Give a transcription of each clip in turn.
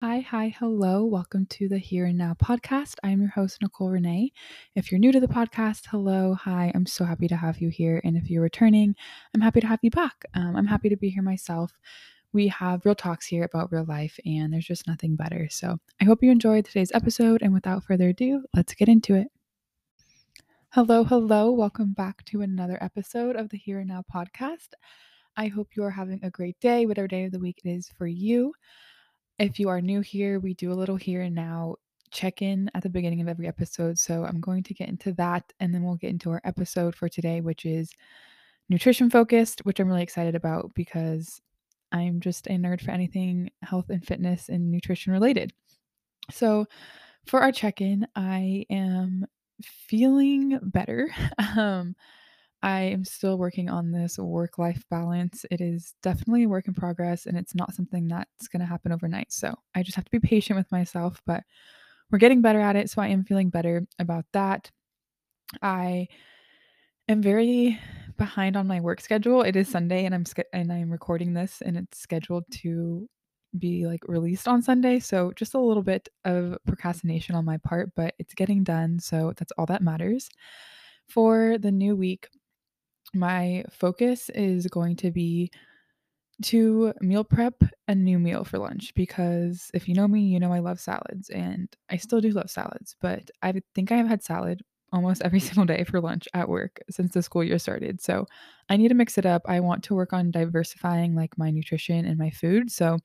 Hi, hi, hello. Welcome to the Here and Now podcast. I'm your host, Nicole Renee. If you're new to the podcast, hello, hi. I'm so happy to have you here. And if you're returning, I'm happy to have you back. Um, I'm happy to be here myself. We have real talks here about real life, and there's just nothing better. So I hope you enjoyed today's episode. And without further ado, let's get into it. Hello, hello. Welcome back to another episode of the Here and Now podcast. I hope you are having a great day, whatever day of the week it is for you. If you are new here, we do a little here and now check in at the beginning of every episode. So I'm going to get into that and then we'll get into our episode for today, which is nutrition focused, which I'm really excited about because I'm just a nerd for anything health and fitness and nutrition related. So for our check in, I am feeling better. um, I am still working on this work life balance. It is definitely a work in progress and it's not something that's going to happen overnight. So I just have to be patient with myself, but we're getting better at it. So I am feeling better about that. I am very behind on my work schedule. It is Sunday and I'm and I'm recording this and it's scheduled to be like released on Sunday. So just a little bit of procrastination on my part, but it's getting done. So that's all that matters. For the new week, my focus is going to be to meal prep a new meal for lunch because if you know me, you know I love salads and I still do love salads, but I think I have had salad almost every single day for lunch at work since the school year started. So I need to mix it up. I want to work on diversifying like my nutrition and my food. So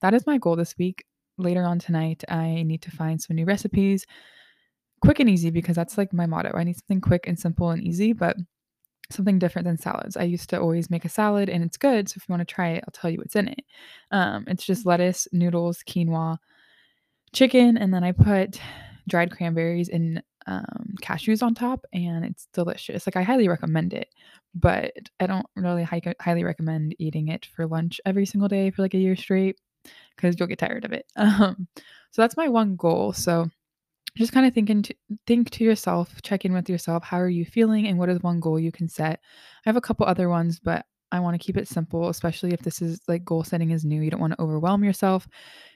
that is my goal this week. Later on tonight, I need to find some new recipes. Quick and easy because that's like my motto. I need something quick and simple and easy, but something different than salads. I used to always make a salad and it's good. So if you want to try it, I'll tell you what's in it. Um, it's just lettuce, noodles, quinoa, chicken, and then I put dried cranberries and um, cashews on top, and it's delicious. Like I highly recommend it, but I don't really hi- highly recommend eating it for lunch every single day for like a year straight because you'll get tired of it. Um, so that's my one goal. So just kind of thinking to think to yourself, check in with yourself, how are you feeling and what is one goal you can set? I have a couple other ones, but I want to keep it simple, especially if this is like goal setting is new. You don't want to overwhelm yourself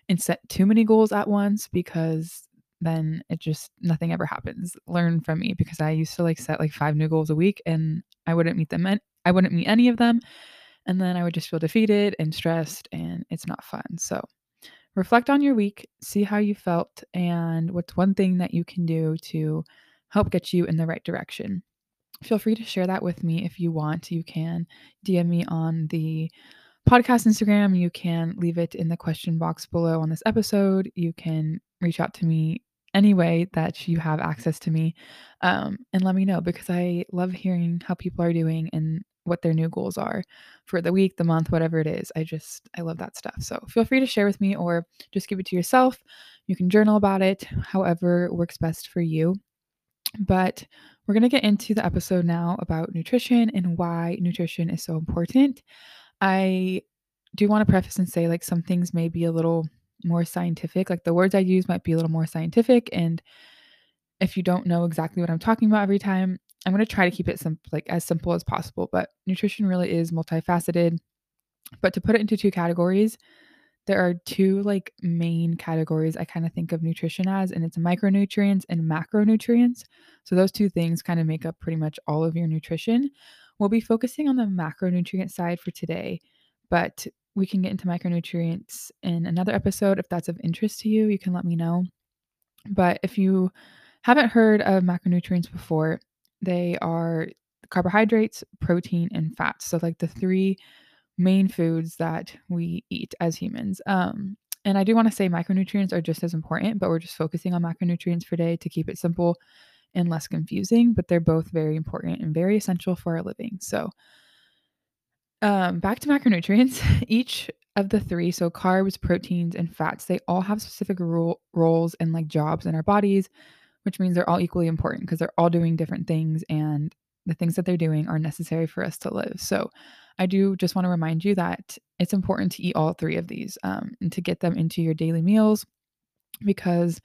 and set too many goals at once because then it just nothing ever happens. Learn from me because I used to like set like five new goals a week and I wouldn't meet them I wouldn't meet any of them and then I would just feel defeated and stressed and it's not fun. So reflect on your week, see how you felt, and what's one thing that you can do to help get you in the right direction. Feel free to share that with me if you want. You can DM me on the podcast Instagram. You can leave it in the question box below on this episode. You can reach out to me any way that you have access to me um, and let me know because I love hearing how people are doing and what their new goals are for the week, the month, whatever it is. I just, I love that stuff. So feel free to share with me or just keep it to yourself. You can journal about it, however works best for you. But we're going to get into the episode now about nutrition and why nutrition is so important. I do want to preface and say, like, some things may be a little more scientific. Like, the words I use might be a little more scientific. And if you don't know exactly what I'm talking about every time, I'm going to try to keep it simple, like as simple as possible. But nutrition really is multifaceted. But to put it into two categories, there are two like main categories I kind of think of nutrition as, and it's micronutrients and macronutrients. So those two things kind of make up pretty much all of your nutrition. We'll be focusing on the macronutrient side for today, but we can get into micronutrients in another episode if that's of interest to you. You can let me know. But if you haven't heard of macronutrients before, they are carbohydrates, protein, and fats. So, like the three main foods that we eat as humans. Um, and I do want to say micronutrients are just as important, but we're just focusing on macronutrients for today to keep it simple and less confusing. But they're both very important and very essential for our living. So, um, back to macronutrients. Each of the three, so carbs, proteins, and fats, they all have specific ro- roles and like jobs in our bodies which means they're all equally important because they're all doing different things and the things that they're doing are necessary for us to live. So I do just want to remind you that it's important to eat all three of these um, and to get them into your daily meals because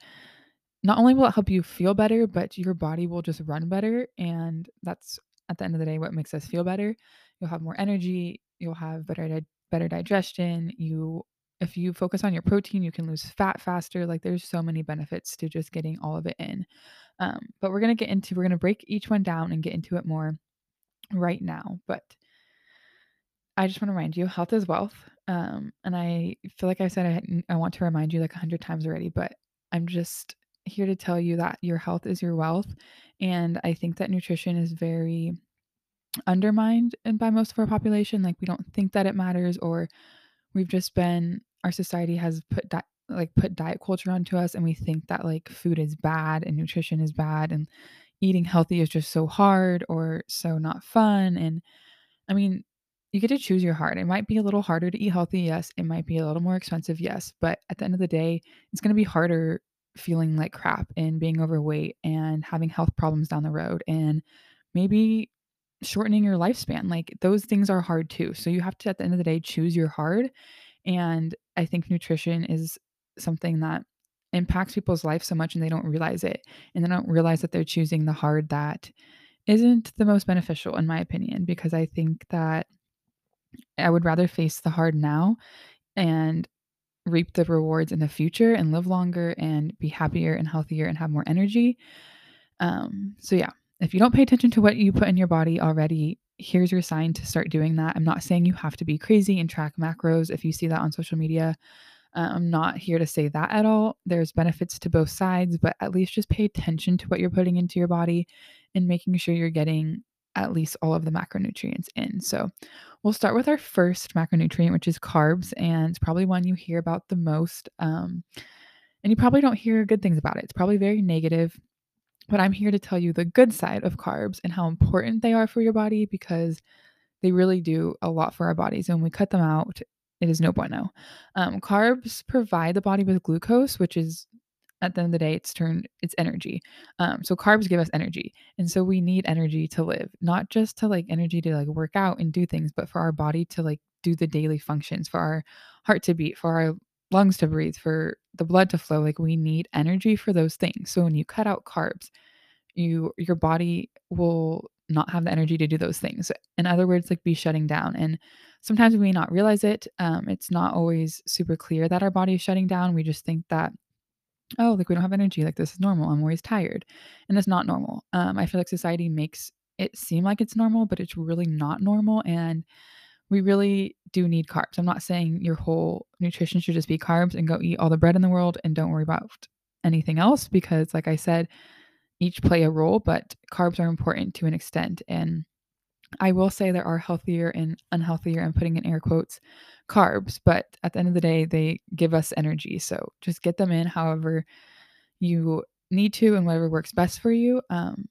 not only will it help you feel better, but your body will just run better. And that's at the end of the day what makes us feel better. You'll have more energy, you'll have better di- better digestion, you if you focus on your protein, you can lose fat faster. Like there's so many benefits to just getting all of it in. Um, but we're gonna get into we're gonna break each one down and get into it more right now. But I just want to remind you, health is wealth. Um, and I feel like I said I, I want to remind you like a hundred times already, but I'm just here to tell you that your health is your wealth. And I think that nutrition is very undermined and by most of our population. Like we don't think that it matters, or we've just been our society has put di- like put diet culture onto us, and we think that like food is bad and nutrition is bad, and eating healthy is just so hard or so not fun. And I mean, you get to choose your heart. It might be a little harder to eat healthy, yes. It might be a little more expensive, yes. But at the end of the day, it's going to be harder feeling like crap and being overweight and having health problems down the road and maybe shortening your lifespan. Like those things are hard too. So you have to, at the end of the day, choose your hard. And I think nutrition is something that impacts people's life so much and they don't realize it. And they don't realize that they're choosing the hard that isn't the most beneficial, in my opinion, because I think that I would rather face the hard now and reap the rewards in the future and live longer and be happier and healthier and have more energy. Um, so yeah, if you don't pay attention to what you put in your body already, here's your sign to start doing that. I'm not saying you have to be crazy and track macros if you see that on social media. Uh, I'm not here to say that at all. There's benefits to both sides, but at least just pay attention to what you're putting into your body and making sure you're getting at least all of the macronutrients in. So, we'll start with our first macronutrient, which is carbs, and it's probably one you hear about the most. Um, and you probably don't hear good things about it. It's probably very negative. But I'm here to tell you the good side of carbs and how important they are for your body because they really do a lot for our bodies. And when we cut them out, it is no bueno. Um, carbs provide the body with glucose, which is at the end of the day, it's turned it's energy. Um, so carbs give us energy, and so we need energy to live, not just to like energy to like work out and do things, but for our body to like do the daily functions, for our heart to beat, for our lungs to breathe, for the blood to flow. Like we need energy for those things. So when you cut out carbs, you your body will not have the energy to do those things. In other words, like be shutting down. And sometimes we may not realize it. Um, it's not always super clear that our body is shutting down. We just think that oh, like we don't have energy, like this is normal. I'm always tired. And it's not normal. Um, I feel like society makes it seem like it's normal, but it's really not normal. And we really do need carbs. I'm not saying your whole nutrition should just be carbs and go eat all the bread in the world and don't worry about anything else because, like I said, each play a role, but carbs are important to an extent. And I will say there are healthier and unhealthier, I'm putting in air quotes, carbs, but at the end of the day, they give us energy. So just get them in however you need to and whatever works best for you. Um,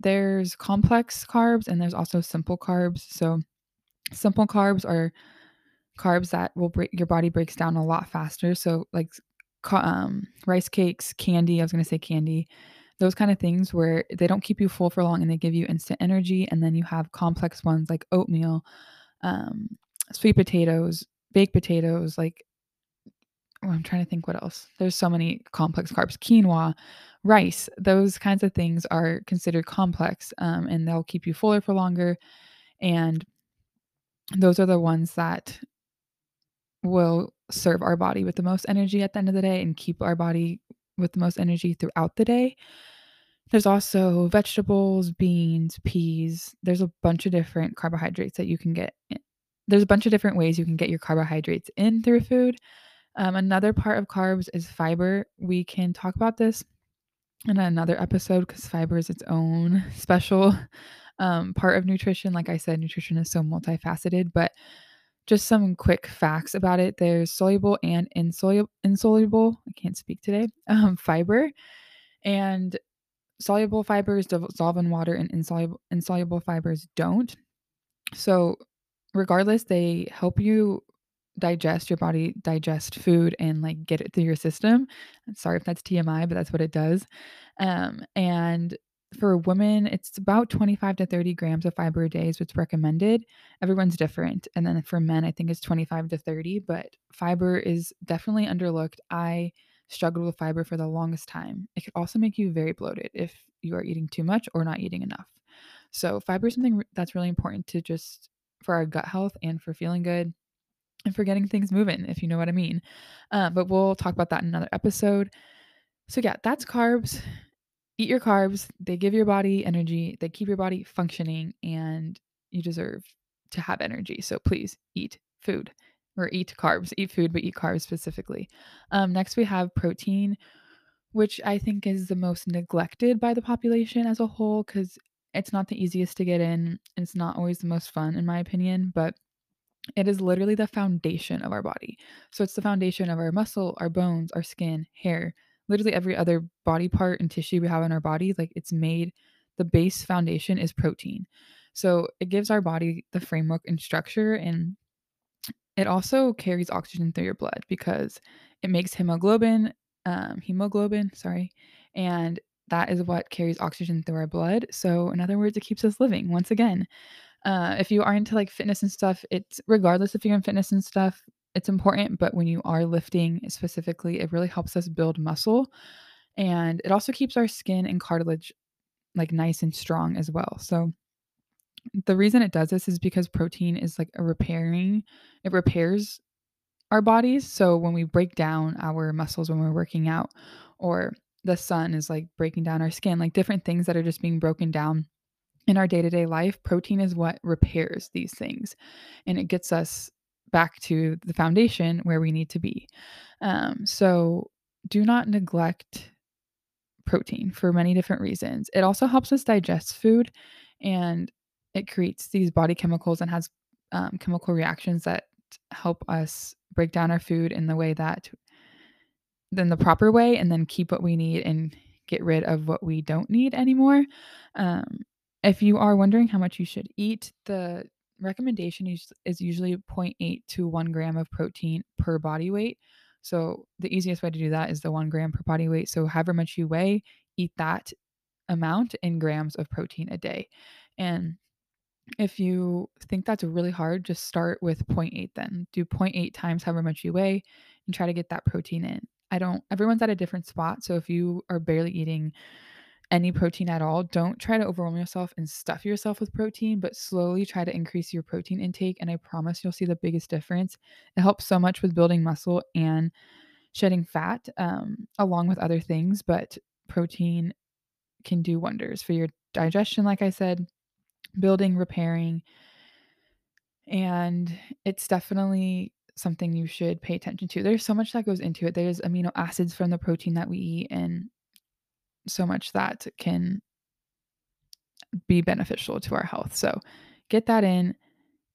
there's complex carbs and there's also simple carbs. So simple carbs are carbs that will break your body breaks down a lot faster. So like um, rice cakes, candy, I was going to say candy, those kind of things where they don't keep you full for long and they give you instant energy. And then you have complex ones like oatmeal, um, sweet potatoes, baked potatoes, like oh, I'm trying to think what else. There's so many complex carbs, quinoa, rice, those kinds of things are considered complex um, and they'll keep you fuller for longer. And those are the ones that will serve our body with the most energy at the end of the day and keep our body with the most energy throughout the day. There's also vegetables, beans, peas. There's a bunch of different carbohydrates that you can get. In. There's a bunch of different ways you can get your carbohydrates in through food. Um, another part of carbs is fiber. We can talk about this in another episode because fiber is its own special um, part of nutrition. Like I said, nutrition is so multifaceted, but just some quick facts about it. There's soluble and insoluble, insoluble I can't speak today, um, fiber. And soluble fibers dissolve in water and insoluble, insoluble fibers don't. So, regardless, they help you digest your body digest food and like get it through your system. Sorry if that's TMI, but that's what it does. Um, and for women, it's about 25 to 30 grams of fiber a day is what's recommended. Everyone's different. And then for men, I think it's 25 to 30, but fiber is definitely underlooked. I struggled with fiber for the longest time. It could also make you very bloated if you are eating too much or not eating enough. So, fiber is something that's really important to just for our gut health and for feeling good. and for getting things moving, if you know what I mean. Uh, but we'll talk about that in another episode. So, yeah, that's carbs. Eat your carbs. They give your body energy, they keep your body functioning, and you deserve to have energy. So, please eat food or eat carbs, eat food, but eat carbs specifically. Um, next, we have protein, which I think is the most neglected by the population as a whole because it's not the easiest to get in. It's not always the most fun, in my opinion, but it is literally the foundation of our body. So it's the foundation of our muscle, our bones, our skin, hair, literally every other body part and tissue we have in our body. Like it's made, the base foundation is protein. So it gives our body the framework and structure. And it also carries oxygen through your blood because it makes hemoglobin, um, hemoglobin, sorry. And that is what carries oxygen through our blood. So, in other words, it keeps us living once again. Uh, if you are into like fitness and stuff, it's regardless if you're in fitness and stuff, it's important. But when you are lifting specifically, it really helps us build muscle. And it also keeps our skin and cartilage like nice and strong as well. So the reason it does this is because protein is like a repairing, it repairs our bodies. So when we break down our muscles when we're working out, or the sun is like breaking down our skin, like different things that are just being broken down in our day to day life, protein is what repairs these things and it gets us back to the foundation where we need to be. Um, so do not neglect protein for many different reasons. It also helps us digest food and it creates these body chemicals and has um, chemical reactions that help us break down our food in the way that then the proper way and then keep what we need and get rid of what we don't need anymore. Um, if you are wondering how much you should eat, the recommendation is, is usually 0.8 to 1 gram of protein per body weight. So the easiest way to do that is the 1 gram per body weight. So however much you weigh, eat that amount in grams of protein a day. And if you think that's really hard, just start with 0.8 then. Do 0.8 times however much you weigh and try to get that protein in. I don't everyone's at a different spot, so if you are barely eating any protein at all, don't try to overwhelm yourself and stuff yourself with protein, but slowly try to increase your protein intake. And I promise you'll see the biggest difference. It helps so much with building muscle and shedding fat, um, along with other things. But protein can do wonders for your digestion, like I said, building, repairing. And it's definitely something you should pay attention to. There's so much that goes into it. There's amino acids from the protein that we eat, and so much that can be beneficial to our health. So get that in.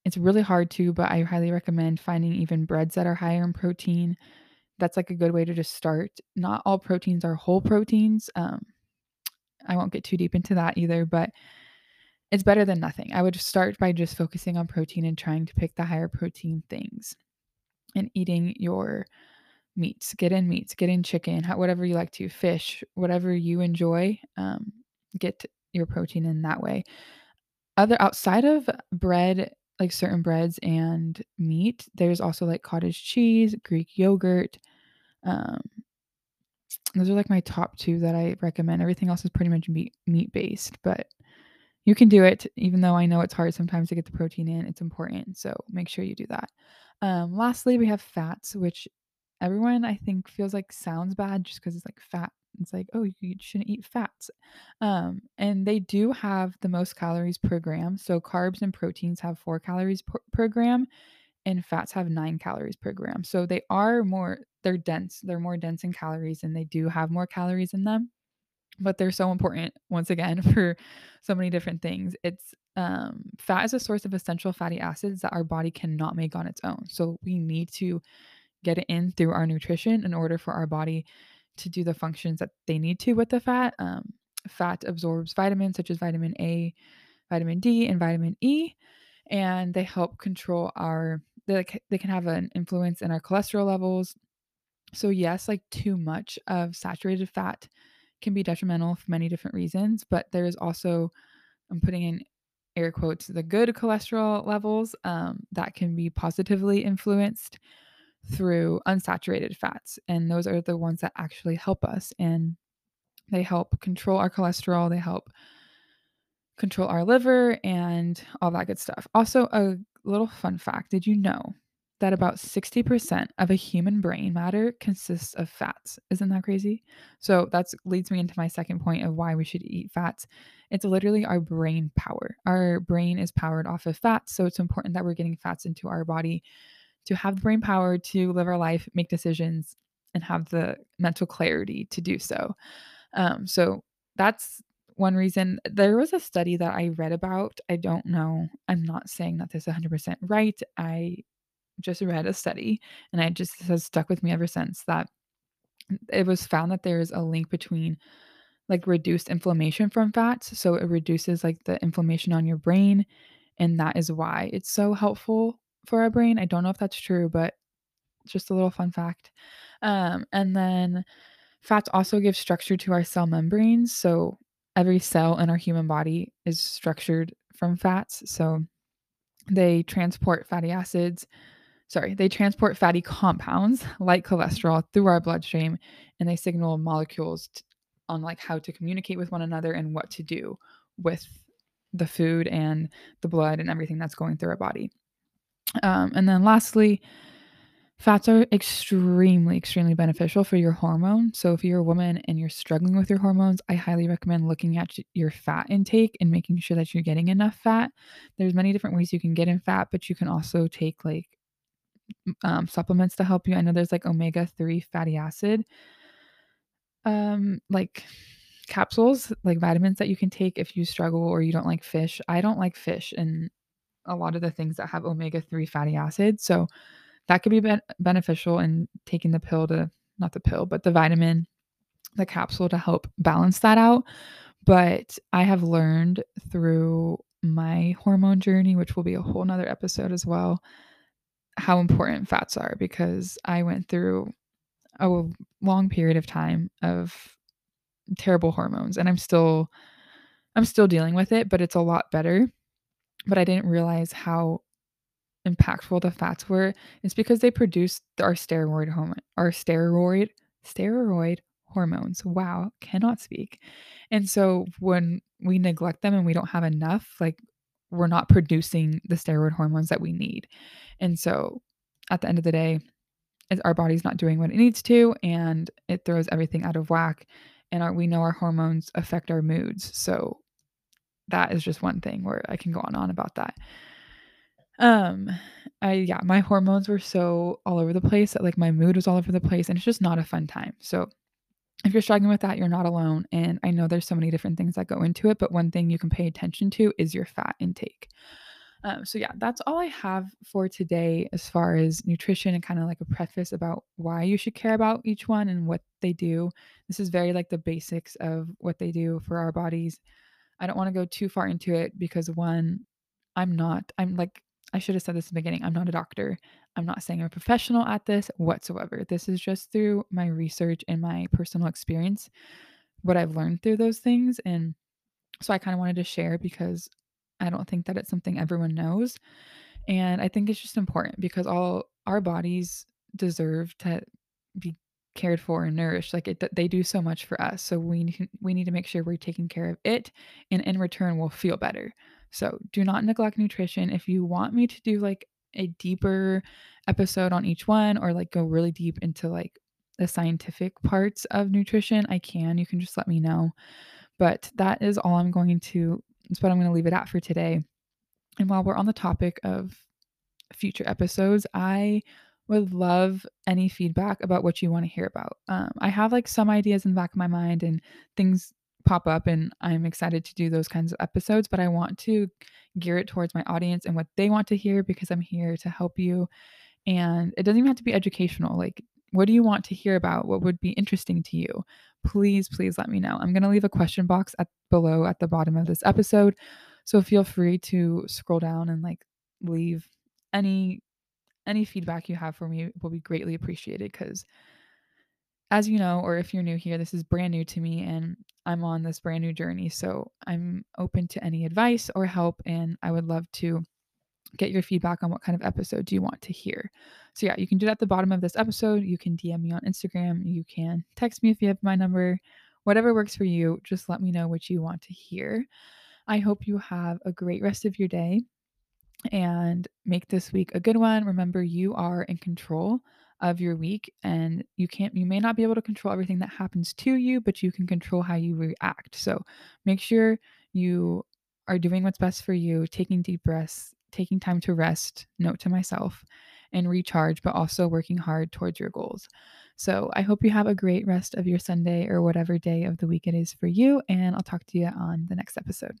It's really hard to, but I highly recommend finding even breads that are higher in protein. That's like a good way to just start. Not all proteins are whole proteins. Um, I won't get too deep into that either, but it's better than nothing. I would start by just focusing on protein and trying to pick the higher protein things and eating your meats. Get in meats, get in chicken, whatever you like to, fish, whatever you enjoy. Um, get your protein in that way. Other outside of bread, like certain breads and meat, there's also like cottage cheese, Greek yogurt. Um, those are like my top two that I recommend. Everything else is pretty much meat meat based, but you can do it. Even though I know it's hard sometimes to get the protein in, it's important. So make sure you do that. Um, lastly, we have fats, which everyone I think feels like sounds bad just because it's like fat. It's like, oh, you shouldn't eat fats. Um, and they do have the most calories per gram. So carbs and proteins have four calories per, per gram, and fats have nine calories per gram. So they are more, they're dense. They're more dense in calories and they do have more calories in them. But they're so important once again for so many different things. It's um, fat is a source of essential fatty acids that our body cannot make on its own. So we need to get it in through our nutrition in order for our body to do the functions that they need to with the fat. Um, fat absorbs vitamins such as vitamin A, vitamin D, and vitamin E, and they help control our. They, they can have an influence in our cholesterol levels. So yes, like too much of saturated fat can be detrimental for many different reasons, but there is also I'm putting in air quotes the good cholesterol levels um, that can be positively influenced through unsaturated fats. And those are the ones that actually help us. And they help control our cholesterol, they help control our liver, and all that good stuff. Also, a little fun fact did you know that about 60% of a human brain matter consists of fats. Isn't that crazy? So that leads me into my second point of why we should eat fats. It's literally our brain power. Our brain is powered off of fats, so it's important that we're getting fats into our body to have the brain power to live our life, make decisions, and have the mental clarity to do so. Um, so that's one reason. There was a study that I read about. I don't know. I'm not saying that this is 100% right. I just read a study and it just has stuck with me ever since that it was found that there is a link between like reduced inflammation from fats. So it reduces like the inflammation on your brain. And that is why it's so helpful for our brain. I don't know if that's true, but just a little fun fact. Um, and then fats also give structure to our cell membranes. So every cell in our human body is structured from fats. So they transport fatty acids. Sorry, they transport fatty compounds like cholesterol through our bloodstream and they signal molecules t- on like how to communicate with one another and what to do with the food and the blood and everything that's going through our body. Um, and then lastly, Fats are extremely, extremely beneficial for your hormones. So, if you're a woman and you're struggling with your hormones, I highly recommend looking at your fat intake and making sure that you're getting enough fat. There's many different ways you can get in fat, but you can also take like um, supplements to help you. I know there's like omega 3 fatty acid, um, like capsules, like vitamins that you can take if you struggle or you don't like fish. I don't like fish and a lot of the things that have omega 3 fatty acids. So, that could be, be- beneficial in taking the pill to not the pill, but the vitamin, the capsule to help balance that out. But I have learned through my hormone journey, which will be a whole nother episode as well, how important fats are because I went through a long period of time of terrible hormones and I'm still I'm still dealing with it, but it's a lot better. But I didn't realize how impactful the fats were It's because they produce our steroid hormone, our steroid steroid hormones. Wow, cannot speak. And so when we neglect them and we don't have enough, like we're not producing the steroid hormones that we need. And so at the end of the day, our body's not doing what it needs to and it throws everything out of whack. And our, we know our hormones affect our moods. So that is just one thing where I can go on and on about that. Um, I yeah, my hormones were so all over the place that like my mood was all over the place and it's just not a fun time. So if you're struggling with that, you're not alone. And I know there's so many different things that go into it, but one thing you can pay attention to is your fat intake. Um, so yeah, that's all I have for today as far as nutrition and kind of like a preface about why you should care about each one and what they do. This is very like the basics of what they do for our bodies. I don't want to go too far into it because one, I'm not, I'm like I should have said this in the beginning. I'm not a doctor. I'm not saying I'm a professional at this whatsoever. This is just through my research and my personal experience, what I've learned through those things. And so I kind of wanted to share because I don't think that it's something everyone knows. And I think it's just important because all our bodies deserve to be cared for and nourished like it they do so much for us so we we need to make sure we're taking care of it and in return we'll feel better so do not neglect nutrition. If you want me to do like a deeper episode on each one or like go really deep into like the scientific parts of nutrition, I can. You can just let me know. But that is all I'm going to, that's what I'm going to leave it at for today. And while we're on the topic of future episodes, I would love any feedback about what you want to hear about. Um, I have like some ideas in the back of my mind and things pop up and I'm excited to do those kinds of episodes, but I want to gear it towards my audience and what they want to hear because I'm here to help you. And it doesn't even have to be educational. Like, what do you want to hear about? What would be interesting to you? Please, please let me know. I'm going to leave a question box at below at the bottom of this episode. So feel free to scroll down and like leave any any feedback you have for me will be greatly appreciated because as you know, or if you're new here, this is brand new to me and I'm on this brand new journey. So I'm open to any advice or help, and I would love to get your feedback on what kind of episode do you want to hear. So, yeah, you can do that at the bottom of this episode. You can DM me on Instagram. You can text me if you have my number. Whatever works for you, just let me know what you want to hear. I hope you have a great rest of your day. And make this week a good one. Remember, you are in control of your week and you can't you may not be able to control everything that happens to you, but you can control how you react. So, make sure you are doing what's best for you, taking deep breaths, taking time to rest, note to myself, and recharge, but also working hard towards your goals. So, I hope you have a great rest of your Sunday or whatever day of the week it is for you, and I'll talk to you on the next episode.